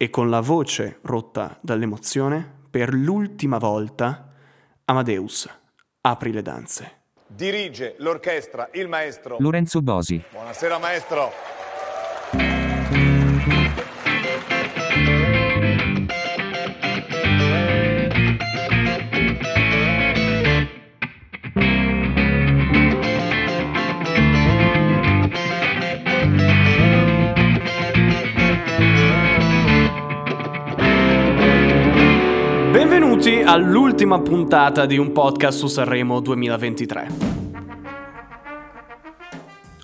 e con la voce rotta dall'emozione, per l'ultima volta, Amadeus apri le danze. Dirige l'orchestra il maestro Lorenzo Bosi. Buonasera maestro. All'ultima puntata di un podcast su Sanremo 2023.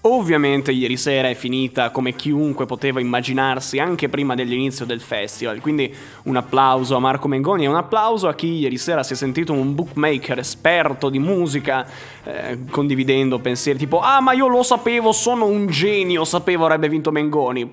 Ovviamente ieri sera è finita come chiunque poteva immaginarsi anche prima dell'inizio del festival, quindi un applauso a Marco Mengoni e un applauso a chi ieri sera si è sentito un bookmaker esperto di musica eh, condividendo pensieri tipo ah ma io lo sapevo, sono un genio, sapevo avrebbe vinto Mengoni.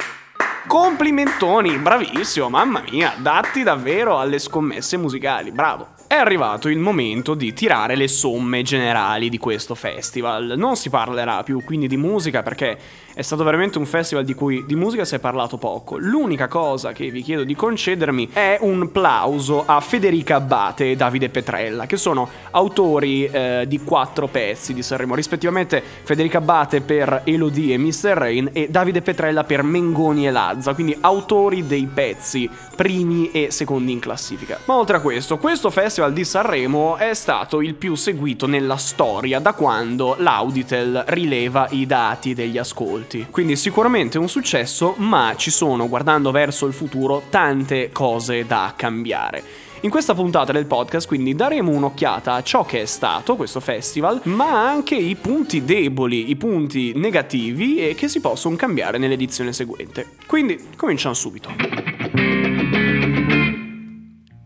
Complimentoni, bravissimo, mamma mia, datti davvero alle scommesse musicali, bravo. È arrivato il momento di tirare le somme generali di questo festival. Non si parlerà più quindi di musica perché è stato veramente un festival di cui di musica si è parlato poco. L'unica cosa che vi chiedo di concedermi è un plauso a Federica Abbate e Davide Petrella, che sono autori eh, di quattro pezzi di Sanremo, rispettivamente Federica Abbate per Elodie e Mr. Rain e Davide Petrella per Mengoni e Lazza, quindi autori dei pezzi primi e secondi in classifica. Ma oltre a questo, questo festival di Sanremo è stato il più seguito nella storia da quando l'Auditel rileva i dati degli ascolti. Quindi sicuramente un successo, ma ci sono, guardando verso il futuro, tante cose da cambiare. In questa puntata del podcast quindi daremo un'occhiata a ciò che è stato questo festival, ma anche i punti deboli, i punti negativi e che si possono cambiare nell'edizione seguente. Quindi cominciamo subito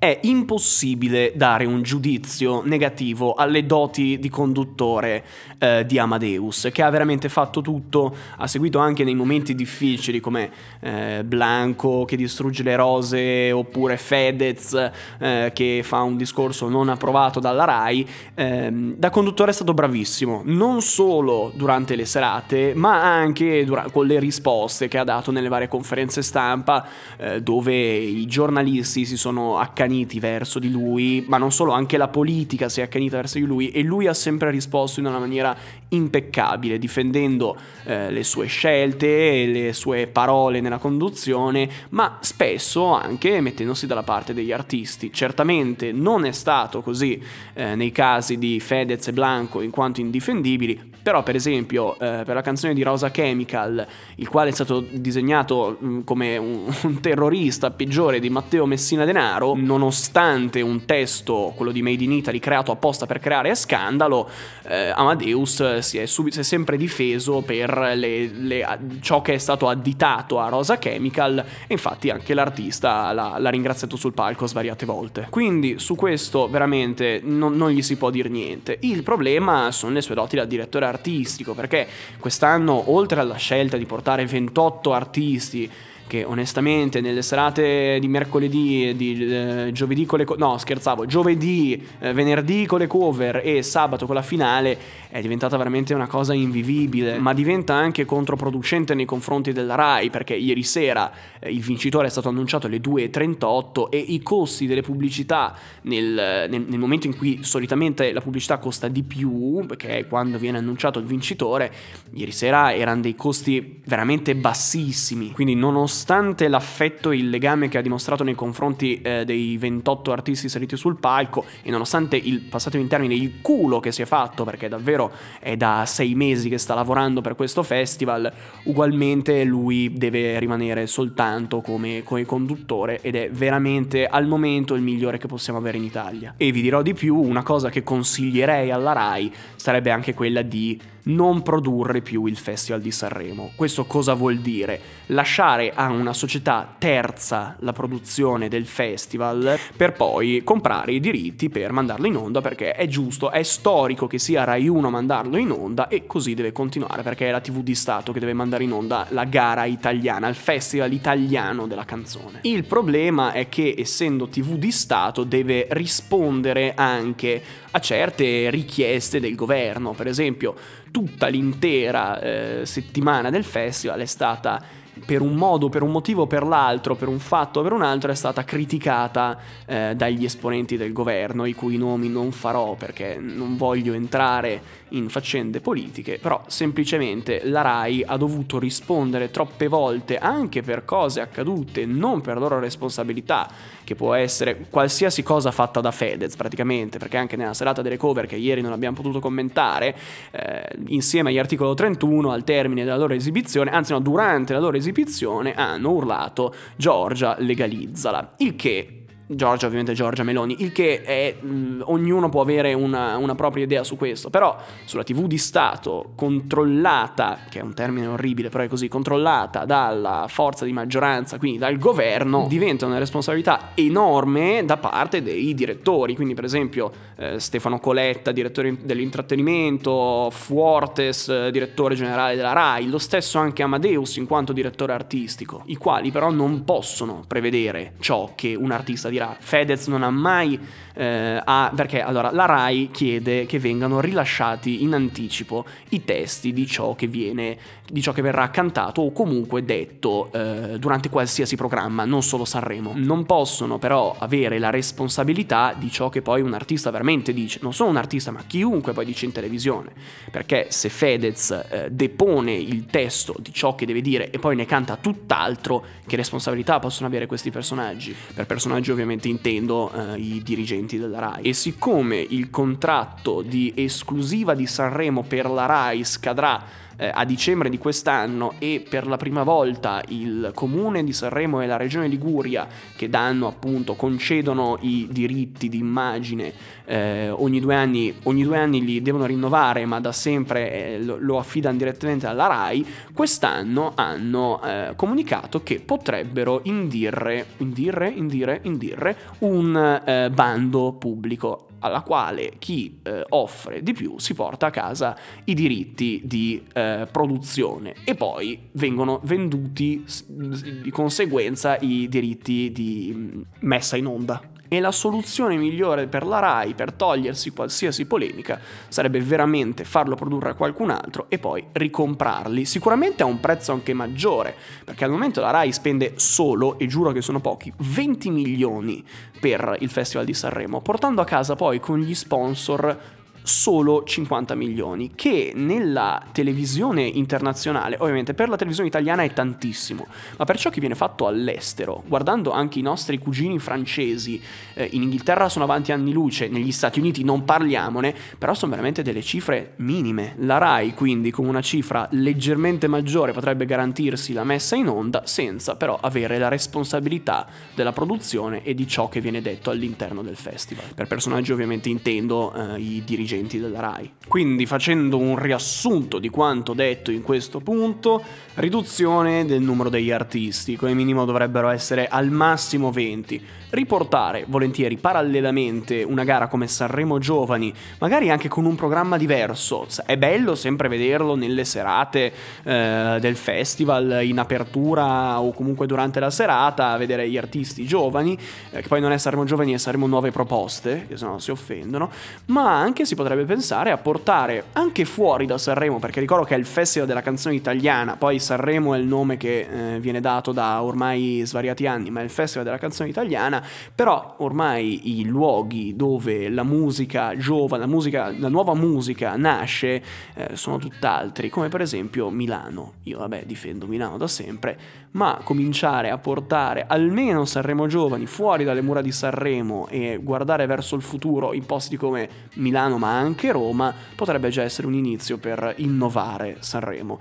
è impossibile dare un giudizio negativo alle doti di conduttore eh, di Amadeus, che ha veramente fatto tutto, ha seguito anche nei momenti difficili come eh, Blanco che distrugge le rose oppure Fedez eh, che fa un discorso non approvato dalla RAI. Ehm, da conduttore è stato bravissimo, non solo durante le serate, ma anche dura- con le risposte che ha dato nelle varie conferenze stampa eh, dove i giornalisti si sono accaniti accaniti verso di lui, ma non solo, anche la politica si è accanita verso di lui e lui ha sempre risposto in una maniera impeccabile, difendendo eh, le sue scelte, le sue parole nella conduzione, ma spesso anche mettendosi dalla parte degli artisti. Certamente non è stato così eh, nei casi di Fedez e Blanco in quanto indifendibili, però per esempio eh, per la canzone di Rosa Chemical, il quale è stato disegnato mh, mm, come un, un terrorista peggiore di Matteo Messina Denaro, non nonostante un testo, quello di Made in Italy, creato apposta per creare scandalo, eh, Amadeus si è, sub- si è, sempre difeso per le, le, ciò che è stato additato a Rosa Chemical e infatti anche l'artista l'ha, l'ha ringraziato sul palco svariate volte. Quindi su questo veramente non, non gli si può dire niente. Il problema sono le sue doti da direttore artistico, perché quest'anno oltre alla scelta di portare 28 artisti, che onestamente nelle serate di mercoledì e di eh, giovedì con le co- no scherzavo giovedì eh, venerdì con le cover e sabato con la finale è diventata veramente una cosa invivibile ma diventa anche controproducente nei confronti della Rai perché ieri sera eh, il vincitore è stato annunciato alle 2.38 e i costi delle pubblicità nel, nel, nel momento in cui solitamente la pubblicità costa di più perché è quando viene annunciato il vincitore ieri sera erano dei costi veramente bassissimi. Quindi nonostante nonostante l'affetto e il legame che ha dimostrato nei confronti eh, dei 28 artisti saliti sul palco e nonostante il, passatemi in termini, il culo che si è fatto, perché davvero è da sei mesi che sta lavorando per questo festival, ugualmente lui deve rimanere soltanto come, come conduttore ed è veramente al momento il migliore che possiamo avere in Italia. E vi dirò di più, una cosa che consiglierei alla RAI sarebbe anche quella di non produrre più il Festival di Sanremo. Questo cosa vuol dire? Lasciare a una società terza la produzione del festival per poi comprare i diritti per mandarlo in onda perché è giusto, è storico che sia Rai 1 a mandarlo in onda e così deve continuare perché è la TV di Stato che deve mandare in onda la gara italiana, il festival italiano della canzone. Il problema è che essendo TV di Stato deve rispondere anche a certe richieste del governo, per esempio tutta l'intera eh, settimana del festival è stata per un modo, per un motivo o per l'altro, per un fatto o per un altro, è stata criticata eh, dagli esponenti del governo, i cui nomi non farò perché non voglio entrare in faccende politiche, però semplicemente la RAI ha dovuto rispondere troppe volte anche per cose accadute, non per loro responsabilità, che può essere qualsiasi cosa fatta da Fedez praticamente, perché anche nella serata delle cover che ieri non abbiamo potuto commentare, eh, insieme agli articoli 31 al termine della loro esibizione, anzi no, durante la loro esibizione hanno urlato Giorgia legalizzala, il che Giorgia, ovviamente Giorgia Meloni, il che è, mh, ognuno può avere una, una, propria idea su questo, però sulla TV di Stato controllata, che è un termine orribile, però è così, controllata dalla forza di maggioranza, quindi dal governo, diventa una responsabilità enorme da parte dei direttori, quindi per esempio eh, Stefano Coletta, direttore dell'intrattenimento, Fuortes, eh, direttore generale della RAI, lo stesso anche Amadeus in quanto direttore artistico, i quali però non possono prevedere ciò che un artista dirà dirà Fedez non ha mai eh, ha, perché allora la RAI chiede che vengano rilasciati in anticipo i testi di ciò che viene di ciò che verrà cantato o comunque detto eh, durante qualsiasi programma, non solo Sanremo. Non possono però avere la responsabilità di ciò che poi un artista veramente dice, non solo un artista, ma chiunque poi dice in televisione, perché se Fedez eh, depone il testo di ciò che deve dire e poi ne canta tutt'altro, che responsabilità possono avere questi personaggi? Per personaggi ovviamente intendo eh, i dirigenti della RAI. E siccome il contratto di esclusiva di Sanremo per la RAI scadrà eh, a dicembre di quest'anno e per la prima volta il comune di Sanremo e la regione Liguria che danno appunto, concedono i diritti di immagine eh, ogni, due anni, ogni due anni li devono rinnovare ma da sempre eh, lo, lo, affidano direttamente alla RAI, quest'anno hanno eh, comunicato che potrebbero indirre, indirre, indire, indirre un eh, bando pubblico alla quale chi eh, offre di più si porta a casa i diritti di eh, produzione e poi vengono venduti di conseguenza i diritti di mm, messa in onda. E la soluzione migliore per la RAI per togliersi qualsiasi polemica sarebbe veramente farlo produrre a qualcun altro e poi ricomprarli, sicuramente a un prezzo anche maggiore, perché al momento la RAI spende solo, e giuro che sono pochi, 20 milioni per il Festival di Sanremo, portando a casa poi con gli sponsor solo 50 milioni, che nella televisione internazionale, ovviamente per la televisione italiana è tantissimo, ma per ciò che viene fatto all'estero, guardando anche i nostri cugini francesi, eh, in Inghilterra sono avanti anni luce, negli Stati Uniti non parliamone, però sono veramente delle cifre minime. La RAI quindi con una cifra leggermente maggiore potrebbe garantirsi la messa in onda senza però avere la responsabilità della produzione e di ciò che viene detto all'interno del festival. Per personaggi ovviamente intendo eh, i dirigenti dirigenti della RAI. Quindi facendo un riassunto di quanto detto in questo punto, riduzione del numero degli artisti, come minimo dovrebbero essere al massimo 20, riportare volentieri parallelamente una gara come Sanremo Giovani, magari anche con un programma diverso, è bello sempre vederlo nelle serate eh, del festival, in apertura o comunque durante la serata, vedere gli artisti giovani, eh, che poi non è Sanremo Giovani, è Sanremo Nuove Proposte, che sennò si offendono, ma anche si potrebbe pensare a portare anche fuori da Sanremo, perché ricordo che è il Festival della canzone italiana, poi Sanremo è il nome che eh, viene dato da ormai svariati anni, ma è il Festival della canzone italiana, però ormai i luoghi dove la musica giovane, la, musica, la nuova musica nasce, eh, sono tutt'altri, come per esempio Milano. Io vabbè difendo Milano da sempre, ma cominciare a portare almeno Sanremo Giovani fuori dalle mura di Sanremo e guardare verso il futuro in posti come Milano ma anche Roma potrebbe già essere un inizio per innovare Sanremo,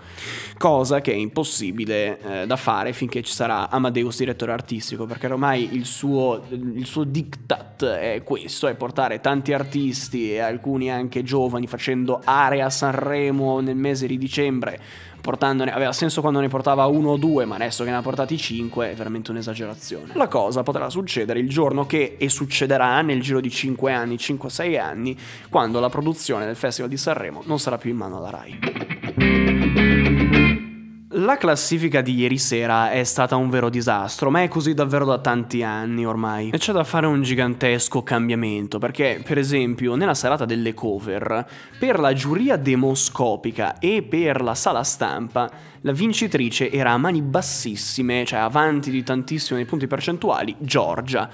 cosa che è impossibile eh, da fare finché ci sarà Amadeus direttore artistico, perché ormai il suo, il suo diktat è questo, è portare tanti artisti e alcuni anche giovani facendo area Sanremo nel mese di dicembre portandone, aveva senso quando ne portava uno o due, ma adesso che ne ha portati cinque è veramente un'esagerazione. La cosa potrà succedere il giorno che, e succederà nel giro di 5 anni, 5-6 anni, quando la produzione del Festival di Sanremo non sarà più in mano alla RAI. La classifica di ieri sera è stata un vero disastro, ma è così davvero da tanti anni ormai. E c'è da fare un gigantesco cambiamento, perché per esempio nella serata delle cover, per la giuria demoscopica e per la sala stampa la vincitrice era a mani bassissime, cioè avanti di tantissimo nei punti percentuali, Giorgia.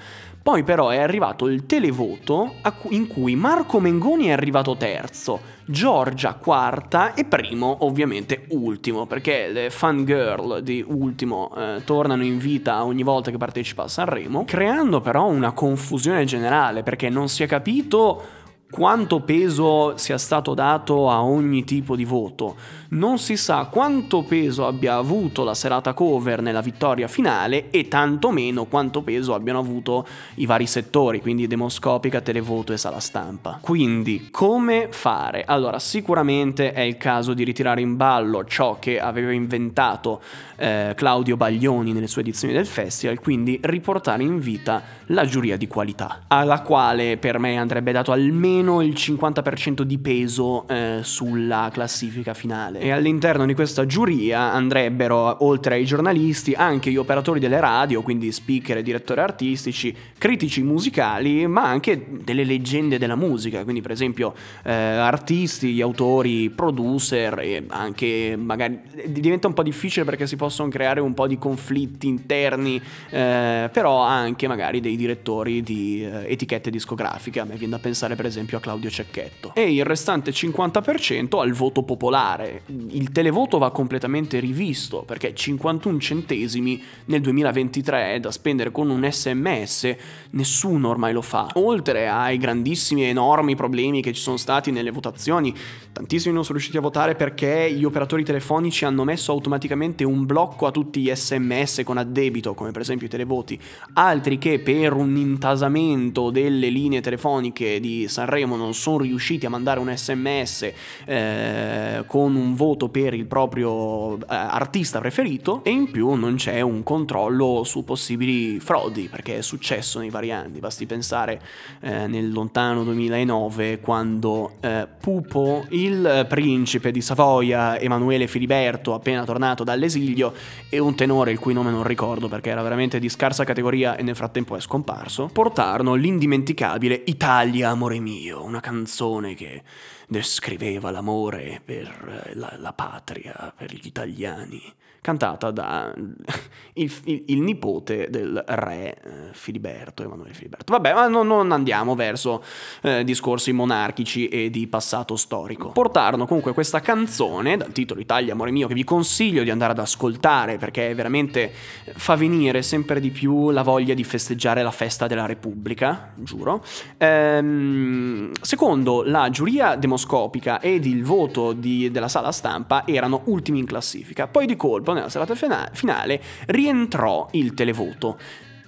Poi però è arrivato il televoto in cui Marco Mengoni è arrivato terzo, Giorgia quarta e primo ovviamente ultimo, perché le fangirl di ultimo eh, tornano in vita ogni volta che partecipa a Sanremo, creando però una confusione generale perché non si è capito quanto peso sia stato dato a ogni tipo di voto. Non si sa quanto peso abbia avuto la serata cover nella vittoria finale e tantomeno quanto peso abbiano avuto i vari settori, quindi demoscopica, televoto e sala stampa. Quindi, come fare? Allora, sicuramente è il caso di ritirare in ballo ciò che aveva inventato eh, Claudio Baglioni nelle sue edizioni del festival, quindi riportare in vita la giuria di qualità, alla quale per me andrebbe dato almeno il 50% di peso eh, sulla classifica finale. E all'interno di questa giuria andrebbero, oltre ai giornalisti, anche gli operatori delle radio, quindi speaker e direttori artistici, critici musicali, ma anche delle leggende della musica, quindi per esempio eh, artisti, autori, producer e anche magari diventa un po' difficile perché si possono creare un po' di conflitti interni, eh, però anche magari dei direttori di eh, etichette discografiche. A me viene da pensare per esempio a Claudio Cecchetto. E il restante 50% al voto popolare. Il televoto va completamente rivisto perché 51 centesimi nel 2023 da spendere con un sms nessuno ormai lo fa. Oltre ai grandissimi e enormi problemi che ci sono stati nelle votazioni, tantissimi non sono riusciti a votare perché gli operatori telefonici hanno messo automaticamente un blocco a tutti gli sms con addebito, come per esempio i televoti, altri che per un intasamento delle linee telefoniche di Sanremo non sono riusciti a mandare un sms eh, con un voto per il proprio eh, artista preferito e in più non c'è un controllo su possibili frodi perché è successo nei vari anni, basti pensare eh, nel lontano 2009 quando eh, Pupo, il principe di Savoia, Emanuele Filiberto, appena tornato dall'esilio, e un tenore il cui nome non ricordo perché era veramente di scarsa categoria e nel frattempo è scomparso, portarono l'indimenticabile Italia amore mio, una canzone che descriveva l'amore per eh, la, la patria, per gli italiani cantata da il, il, il nipote del re eh, Filiberto, Emanuele Filiberto. Vabbè, ma non, non andiamo verso eh, discorsi monarchici e di passato storico. Portarono comunque questa canzone dal titolo Italia, amore mio, che vi consiglio di andare ad ascoltare perché veramente fa venire sempre di più la voglia di festeggiare la festa della Repubblica, giuro. Ehm, secondo la giuria demoscopica ed il voto di, della sala stampa erano ultimi in classifica. Poi di colpo dopo, nella serata finale, rientrò il televoto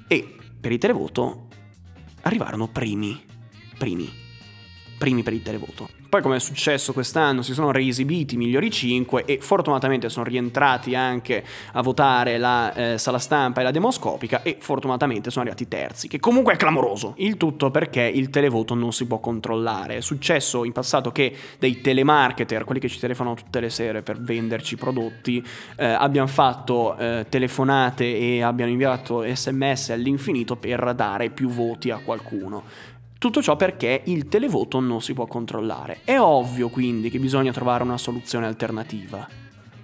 e per il televoto arrivarono primi. Primi. Primi per il televoto. Poi come è successo quest'anno si sono reesibiti i migliori 5 e fortunatamente sono rientrati anche a votare la eh, sala stampa e la demoscopica e fortunatamente sono arrivati terzi, che comunque è clamoroso. Il tutto perché il televoto non si può controllare. È successo in passato che dei telemarketer, quelli che ci telefonano tutte le sere per venderci prodotti, eh, abbiano fatto eh, telefonate e abbiano inviato sms all'infinito per dare più voti a qualcuno. Tutto ciò perché il televoto non si può controllare. È ovvio quindi che bisogna trovare una soluzione alternativa.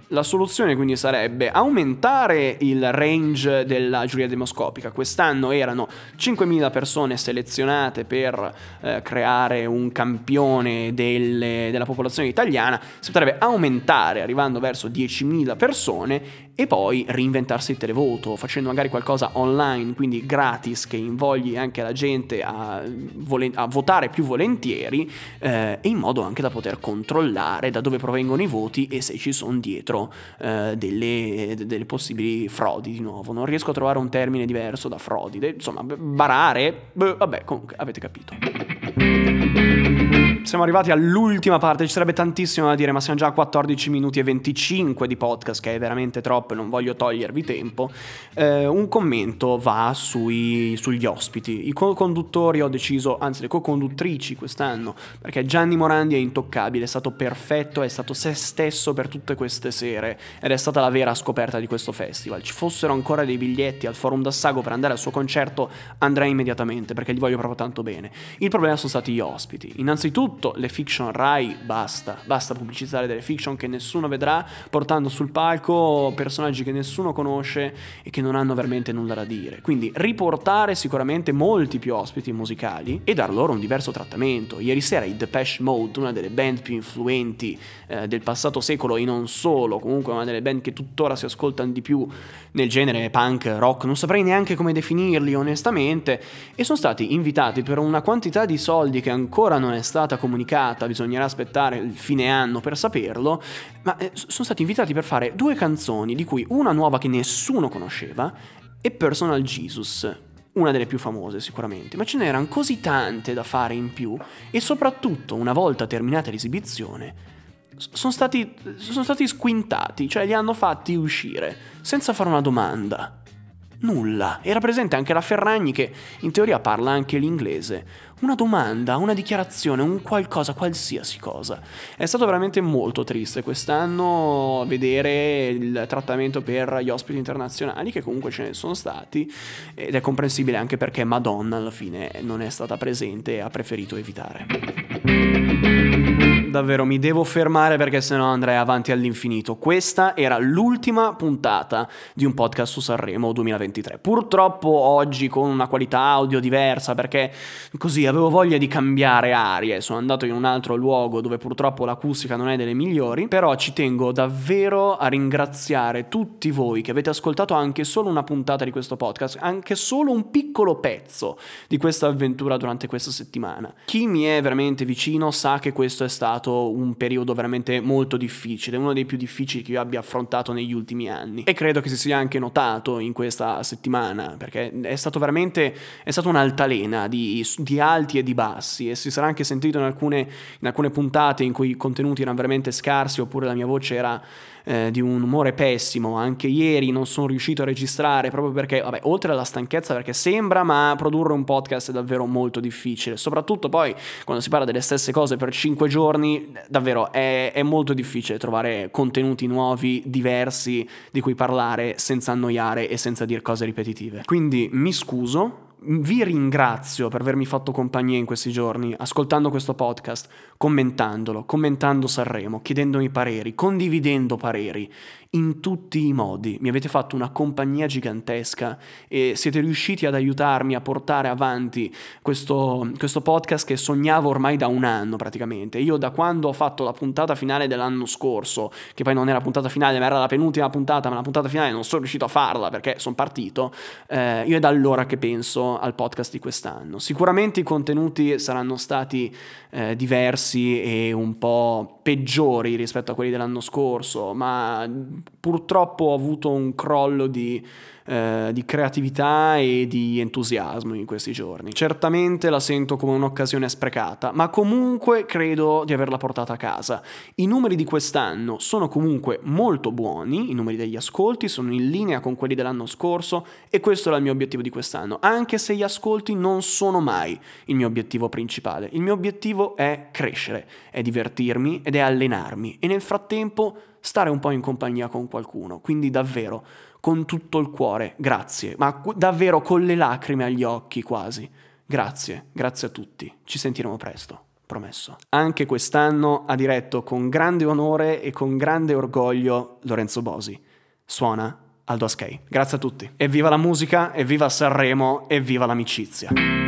La soluzione quindi sarebbe aumentare il range della giuria demoscopica. Quest'anno erano 5.000 persone selezionate per eh, creare un campione delle, della popolazione italiana, si potrebbe aumentare arrivando verso 10.000 persone e poi reinventarsi il televoto, facendo magari qualcosa online, quindi gratis, che invogli anche la gente a, a votare più volentieri eh, e in modo anche da poter controllare da dove provengono i voti e se ci sono dietro eh, delle, delle, possibili frodi di nuovo. Non riesco a trovare un termine diverso da frodi. Insomma, barare, beh, vabbè, comunque avete capito. Siamo arrivati all'ultima parte, ci sarebbe tantissimo da dire, ma siamo già a 14 minuti e 25 di podcast, che è veramente troppo non voglio togliervi tempo. Eh, un commento va sui, sugli ospiti. I co-conduttori ho deciso, anzi le co-conduttrici quest'anno, perché Gianni Morandi è intoccabile, è stato perfetto, è stato se stesso per tutte queste sere ed è stata la vera scoperta di questo festival. Ci fossero ancora dei biglietti al Forum d'Assago per andare al suo concerto, andrei immediatamente, perché gli voglio proprio tanto bene. Il problema sono stati gli ospiti. Innanzitutto soprattutto le fiction Rai basta, basta pubblicizzare delle fiction che nessuno vedrà portando sul palco personaggi che nessuno conosce e che non hanno veramente nulla da dire. Quindi riportare sicuramente molti più ospiti musicali e dar loro un diverso trattamento. Ieri sera i Depeche Mode, una delle band più influenti eh, del passato secolo e non solo, comunque una delle band che tuttora si ascoltano di più nel genere punk, rock, non saprei neanche come definirli onestamente, e sono stati invitati per una quantità di soldi che ancora non è stata comunicata, bisognerà aspettare il fine anno per saperlo, ma eh, sono stati invitati per fare due canzoni, di cui una nuova che nessuno conosceva e Personal Jesus, una delle più famose sicuramente, ma ce n'erano così tante da fare in più e soprattutto una volta terminata l'esibizione sono stati, sono stati squintati, cioè li hanno fatti uscire senza fare una domanda. Nulla. Era presente anche la Ferragni che in teoria parla anche l'inglese. Una domanda, una dichiarazione, un qualcosa, qualsiasi cosa. È stato veramente molto triste quest'anno vedere il trattamento per gli ospiti internazionali, che comunque ce ne sono stati, ed è comprensibile anche perché Madonna alla fine non è stata presente e ha preferito evitare davvero mi devo fermare perché sennò andrei avanti all'infinito. Questa era l'ultima puntata di un podcast su Sanremo 2023. Purtroppo oggi con una qualità audio diversa perché così avevo voglia di cambiare arie. Sono andato in un altro luogo dove purtroppo l'acustica non è delle migliori, però ci tengo davvero a ringraziare tutti voi che avete ascoltato anche solo una puntata di questo podcast, anche solo un piccolo pezzo di questa avventura durante questa settimana. Chi mi è veramente vicino sa che questo è stato stato un periodo veramente molto difficile, uno dei più difficili che io abbia affrontato negli ultimi anni. E credo che si sia anche notato in questa settimana, perché è stato veramente, è stata un'altalena di, di alti e di bassi e si sarà anche sentito in alcune, in alcune puntate in cui i contenuti erano veramente scarsi oppure la mia voce era eh, di un umore pessimo. Anche ieri non sono riuscito a registrare proprio perché, vabbè, oltre alla stanchezza, perché sembra, ma produrre un podcast è davvero molto difficile. Soprattutto poi quando si parla delle stesse cose per 5 giorni, davvero è, è molto difficile trovare contenuti nuovi, diversi, di cui parlare senza annoiare e senza dire cose ripetitive. Quindi mi scuso vi ringrazio per avermi fatto compagnia in questi giorni, ascoltando questo podcast, commentandolo, commentando Sanremo, chiedendomi pareri, condividendo pareri in tutti i modi. Mi avete fatto una compagnia gigantesca e siete riusciti ad aiutarmi a portare avanti questo, questo podcast che sognavo ormai da un anno praticamente. Io da quando ho fatto la puntata finale dell'anno scorso, che poi non era puntata finale ma era la penultima puntata, ma la puntata finale non sono riuscito a farla perché sono partito, eh, io è da allora che penso al podcast di quest'anno. Sicuramente i contenuti saranno stati eh, diversi e un po' peggiori rispetto a quelli dell'anno scorso, ma purtroppo ho avuto un crollo di eh, di creatività e di entusiasmo in questi giorni. Certamente la sento come un'occasione sprecata, ma comunque credo di averla portata a casa. I numeri di quest'anno sono comunque molto buoni, i numeri degli ascolti sono in linea con quelli dell'anno scorso e questo era il mio obiettivo di quest'anno, anche se gli ascolti non sono mai il mio obiettivo principale. Il mio obiettivo è crescere, è divertirmi ed è allenarmi e nel frattempo stare un po' in compagnia con qualcuno. Quindi davvero con tutto il cuore, grazie, ma davvero con le lacrime agli occhi quasi. Grazie, grazie a tutti. Ci sentiremo presto, promesso. Anche quest'anno ha diretto con grande onore e con grande orgoglio Lorenzo Bosi. Suona Aldo Askei. Grazie a tutti. Evviva la musica, evviva Sanremo, evviva l'amicizia.